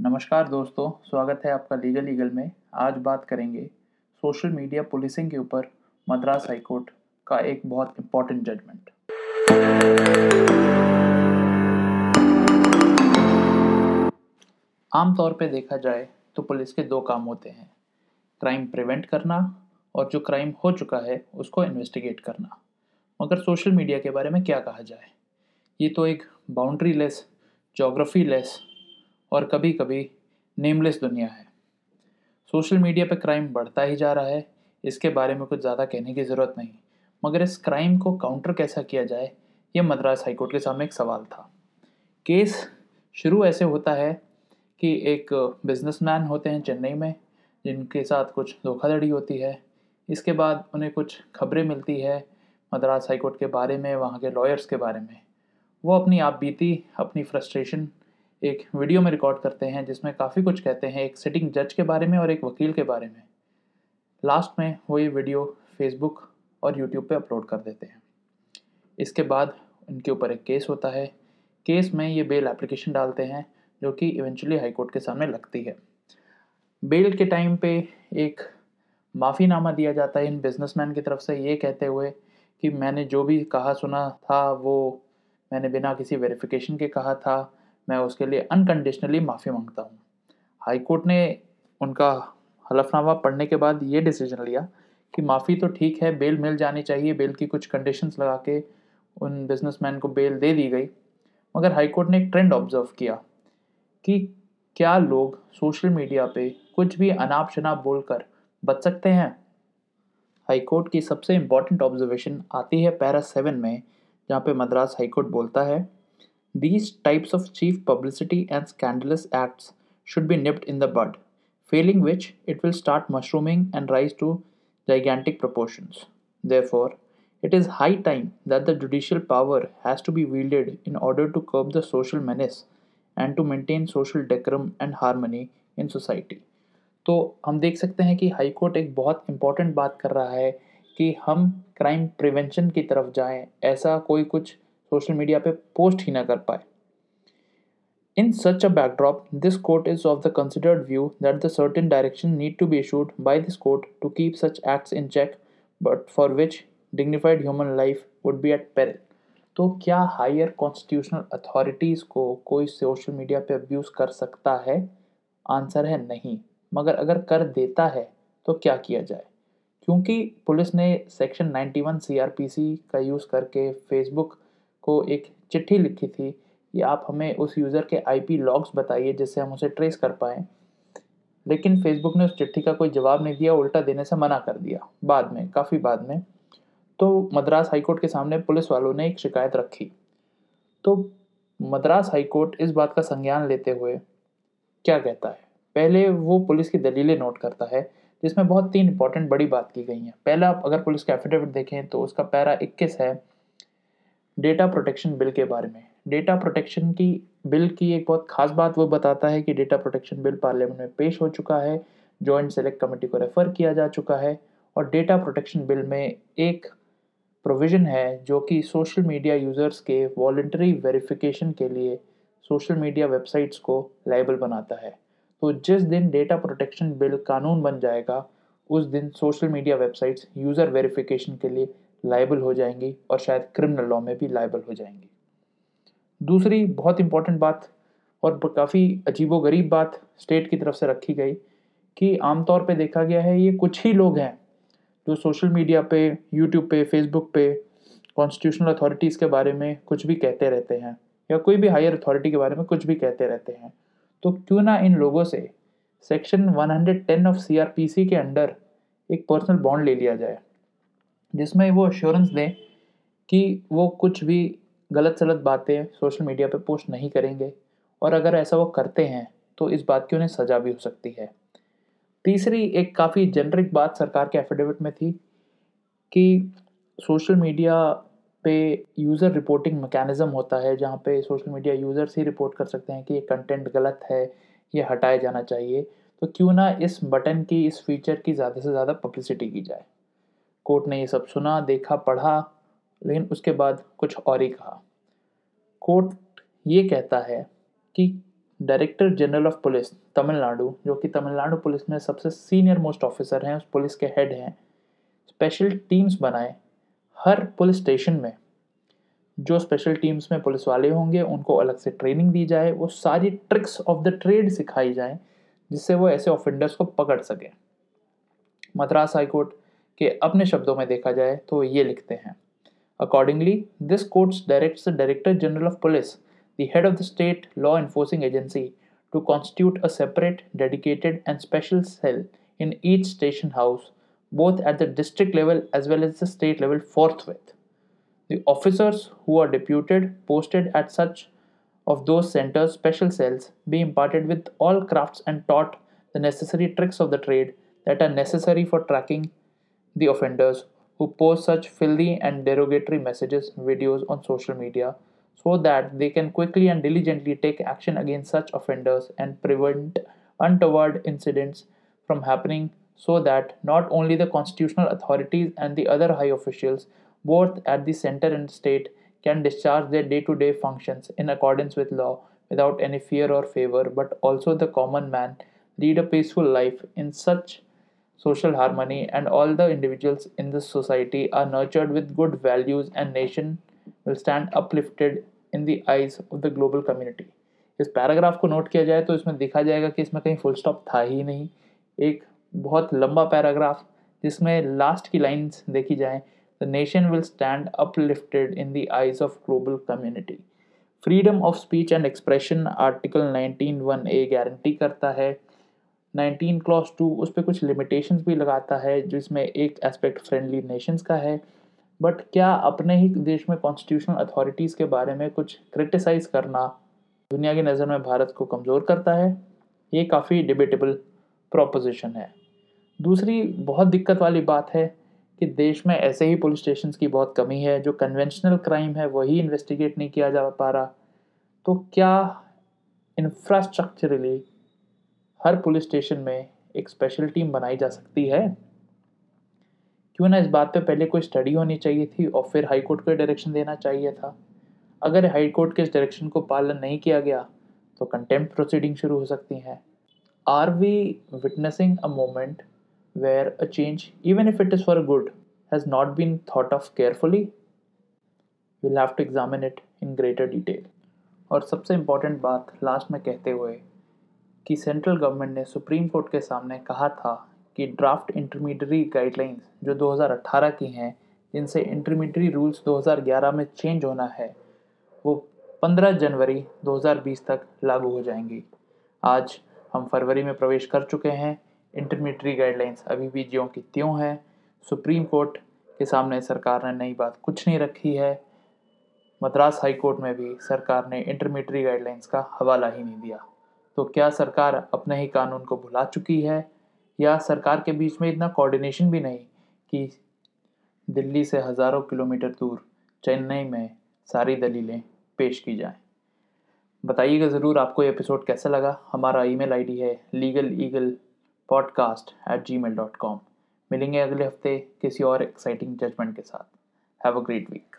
नमस्कार दोस्तों, स्वागत है आपका लीगल ईगल में। आज बात करेंगे सोशल मीडिया पुलिसिंग के ऊपर मद्रास हाईकोर्ट का एक बहुत इम्पोर्टेंट जजमेंट आमतौर पे देखा जाए तो पुलिस के दो काम होते हैं। क्राइम प्रिवेंट करना और जो क्राइम हो चुका है, उसको इन्वेस्टिगेट करना। मगर सोशल मीडिया के बारे में क्या कहा जाए? ये तो एक बाउंड्री लेस जोग्राफी लेस और कभी कभी नेमलेस दुनिया है। सोशल मीडिया पर क्राइम बढ़ता ही जा रहा है। इसके बारे में कुछ ज़्यादा कहने की ज़रूरत नहीं। मगर इस क्राइम को काउंटर कैसा किया जाए, ये मद्रास हाईकोर्ट के सामने एक सवाल था। केस शुरू ऐसे होता है कि एक बिजनेसमैन होते हैं चेन्नई में, जिनके साथ कुछ धोखाधड़ी होती है। इसके बाद उन्हें कुछ खबरें मिलती है मद्रास हाईकोर्ट के बारे में, वहाँ के लॉयर्स के बारे में। वो अपनी आप बीती, अपनी फ्रस्ट्रेशन एक वीडियो में रिकॉर्ड करते हैं, जिसमें काफ़ी कुछ कहते हैं, एक सिटिंग जज के बारे में और एक वकील के बारे में। लास्ट में वो ये वीडियो फेसबुक और यूट्यूब पे अपलोड कर देते हैं। इसके बाद इनके ऊपर एक केस होता है। केस में ये बेल एप्लीकेशन डालते हैं, जो कि इवेंचुअली हाईकोर्ट के सामने लगती है। बेल के टाइम पे एक माफ़ीनामा दिया जाता है इन बिजनेसमैन की तरफ़ से। ये कहते हुए कि मैंने जो भी कहा सुना था, वो मैंने बिना किसी वेरिफिकेशन के कहा था। मैं उसके लिए अनकंडीशनली माफ़ी माँगता हूँ। हाईकोर्ट ने उनका हलफनामा पढ़ने के बाद ये डिसीज़न लिया कि माफ़ी तो ठीक है बेल मिल जानी चाहिए बेल की कुछ कंडीशंस लगा के उन बिजनेसमैन को बेल दे दी गई। मगर हाईकोर्ट ने एक ट्रेंड ऑब्ज़र्व किया कि क्या लोग सोशल मीडिया पे कुछ भी अनाप शनाप बोलकर बच सकते हैं? हाई कोर्ट की सबसे इंपॉर्टेंट ऑब्जर्वेशन आती है पैरा सेवन में, जहाँ पे मद्रास हाई कोर्ट बोलता है these types of cheap publicity and scandalous acts should be nipped in the bud failing which it will start mushrooming and rise to gigantic proportions. Therefore, it is high time that the judicial power has to be wielded in order to curb the social menace and to maintain social decorum and harmony in society. तो हम देख सकते हैं कि high court एक बहुत important बात कर रहा है कि हम क्राइम प्रिवेंशन की तरफ़ जाएँ ऐसा कोई कुछ सोशल मीडिया पे पोस्ट ही ना कर पाए। In such a backdrop this court is of the considered view that the certain direction need to be issued by this court to keep such acts in check but for which dignified human life would be at peril तो क्या higher constitutional authorities को कोई social media पे abuse कर सकता है? Answer है नहीं। मगर अगर कर देता है तो क्या किया जाए? क्योंकि पुलिस ने सेक्शन 91 सीआरपीसी का यूज़ करके फेसबुक को एक चिट्ठी लिखी थी कि आप हमें उस यूज़र के आईपी लॉग्स बताइए जिससे हम उसे ट्रेस कर पाएँ। लेकिन फेसबुक ने उस चिट्ठी का कोई जवाब नहीं दिया, उल्टा देने से मना कर दिया। बाद में, काफ़ी बाद में तो मद्रास हाईकोर्ट के सामने पुलिस वालों ने एक शिकायत रखी। तो मद्रास हाईकोर्ट इस बात का संज्ञान लेते हुए क्या कहता है? पहले वो पुलिस की दलीलें नोट करता है, जिसमें बहुत तीन इंपॉर्टेंट बड़ी बात की गई हैं। पहला आप अगर पुलिस का एफिडेविट देखें तो उसका पैरा इक्कीस है। डेटा प्रोटेक्शन बिल के बारे में। डेटा प्रोटेक्शन की बिल की एक बहुत खास बात वो बताता है कि डेटा प्रोटेक्शन बिल पार्लियामेंट में पेश हो चुका है जॉइंट सेलेक्ट कमेटी को रेफर किया जा चुका है और डेटा प्रोटेक्शन बिल में एक प्रोविज़न है जो कि सोशल मीडिया यूज़र्स के वॉल्ट्री वेरिफिकेशन के लिए सोशल मीडिया वेबसाइट्स को लाइबल बनाता है। तो जिस दिन डेटा प्रोटेक्शन बिल कानून बन जाएगा, उस दिन social media websites user verification के लिए लाइबल हो जाएँगी और शायद क्रिमिनल लॉ में भी लाइबल हो जाएँगी। दूसरी बहुत इंपॉर्टेंट बात और काफ़ी अजीबो गरीब बात स्टेट की तरफ़ से रखी गई कि आमतौर पे देखा गया है ये कुछ ही लोग हैं जो सोशल मीडिया पे यूट्यूब पे फेसबुक पे कॉन्स्टिट्यूशनल अथॉरिटीज़ के बारे में कुछ भी कहते रहते हैं या कोई भी हायर अथॉरिटी के बारे में कुछ भी कहते रहते हैं। तो क्यों ना इन लोगों से सेक्शन 110 ऑफ़ सीआरपीसी के अंडर एक पर्सनल बॉन्ड ले लिया जाए। जिसमें वो अश्योरेंस दें कि वो कुछ भी गलत सलत बातें सोशल मीडिया पे पोस्ट नहीं करेंगे। और अगर ऐसा वो करते हैं तो इस बात की उन्हें सज़ा भी हो सकती है। तीसरी एक काफ़ी जेनरिक बात सरकार के एफिडेविट में थी कि सोशल मीडिया पे यूज़र रिपोर्टिंग मैकेनिज़्म होता है, जहाँ पे सोशल मीडिया यूज़र्स ही रिपोर्ट कर सकते हैं कि ये कंटेंट गलत है, ये हटाया जाना चाहिए। तो क्यों ना इस बटन की, इस फीचर की ज़्यादा से ज़्यादा पब्लिसिटी की जाए। कोर्ट ने ये सब सुना, देखा, पढ़ा, लेकिन उसके बाद कुछ और ही कहा। कोर्ट ये कहता है कि director general of police Tamil Nadu, जो कि तमिलनाडु पुलिस में सबसे सीनियर मोस्ट ऑफिसर हैं, उस पुलिस के हेड हैं, स्पेशल टीम्स बनाए हर पुलिस स्टेशन में। जो स्पेशल टीम्स में पुलिस वाले होंगे, उनको अलग से ट्रेनिंग दी जाए, वो सारी ट्रिक्स ऑफ़ द ट्रेड सिखाई जाए, जिससे वो ऐसे ऑफेंडर्स को पकड़ सकें। मद्रास हाईकोर्ट के अपने शब्दों में देखा जाए तो ये लिखते हैं accordingly this courts directs the director general of police the head of the state law enforcing agency to constitute a separate, dedicated, and special cell in each station house, both at the district level as well as the state level forthwith. The officers who are deputed, posted at such of those centers, special cells, be imparted with all crafts and taught the necessary tricks of the trade that are necessary for tracking the offenders who post such filthy and derogatory messages, videos on social media, so that they can quickly and diligently take action against such offenders and prevent untoward incidents from happening so that not only the constitutional authorities and the other high officials both at the center and state can discharge their day to day functions in accordance with law without any fear or favor, but also the common man. Lead a peaceful life in such social harmony, and all the individuals in this society are nurtured with good values, and nation will stand uplifted in the eyes of the global community. इस paragraph को note किया जाए तो इसमें देखा जाएगा कि इसमें कहीं फुल स्टॉप था ही नहीं एक बहुत लंबा पैराग्राफ जिसमें लास्ट की लाइंस देखी जाए the nation will stand uplifted in the eyes of global community. Freedom of speech and expression article 19 one A guarantee करता है 19 क्लॉज टू उस पर कुछ लिमिटेशंस भी लगाता है, जिसमें एक एस्पेक्ट फ्रेंडली नेशंस का है। बट क्या अपने ही देश में कॉन्स्टिट्यूशनल अथॉरिटीज़ के बारे में कुछ क्रिटिसाइज़ करना दुनिया की नज़र में भारत को कमज़ोर करता है? ये काफ़ी डिबेटेबल प्रोपोजिशन है। दूसरी बहुत दिक्कत वाली बात है कि देश में ऐसे ही पुलिस स्टेशन की बहुत कमी है, जो कन्वेंशनल क्राइम है, वही इन्वेस्टिगेट नहीं किया जा पा रहा। तो क्या इंफ्रास्ट्रक्चरली हर पुलिस स्टेशन में एक स्पेशल टीम बनाई जा सकती है। क्यों ना इस बात पे पहले कोई स्टडी होनी चाहिए थी और फिर हाई कोर्ट को डायरेक्शन देना चाहिए था। अगर हाई कोर्ट के इस डायरेक्शन को पालन नहीं किया गया तो कंटेम्प्ट प्रोसीडिंग शुरू हो सकती हैं। Are we witnessing a moment where a change, even if it is for good, has not been thought of carefully, we'll have to examine it in greater detail. और सबसे इंपॉर्टेंट बात last में कहते हुए कि सेंट्रल गवर्नमेंट ने supreme court के सामने कहा था कि ड्राफ्ट इंटरमीडियरी गाइडलाइंस जो 2018 की हैं, जिनसे इंटरमीडियरी रूल्स 2011 में चेंज होना है, वो 15 जनवरी 2020 तक लागू हो जाएँगी। आज हम फरवरी में प्रवेश कर चुके हैं। इंटरमीडियरी गाइडलाइंस अभी भी ज्यों की त्यों हैं। सुप्रीम कोर्ट के सामने सरकार ने नई बात कुछ नहीं रखी है। मद्रास हाई कोर्ट में भी सरकार ने इंटरमीडियरी गाइडलाइंस का हवाला ही नहीं दिया। तो क्या सरकार अपने ही कानून को भुला चुकी है? या सरकार के बीच में इतना कोऑर्डिनेशन भी नहीं कि दिल्ली से हज़ारों किलोमीटर दूर चेन्नई में सारी दलीलें पेश की जाएँ? बताइएगा ज़रूर आपको ये एपिसोड कैसा लगा। हमारा ईमेल आईडी है legal eagle podcast at Gmail dot com मिलेंगे अगले हफ़्ते किसी और एक्साइटिंग जजमेंट के साथ। Have a great week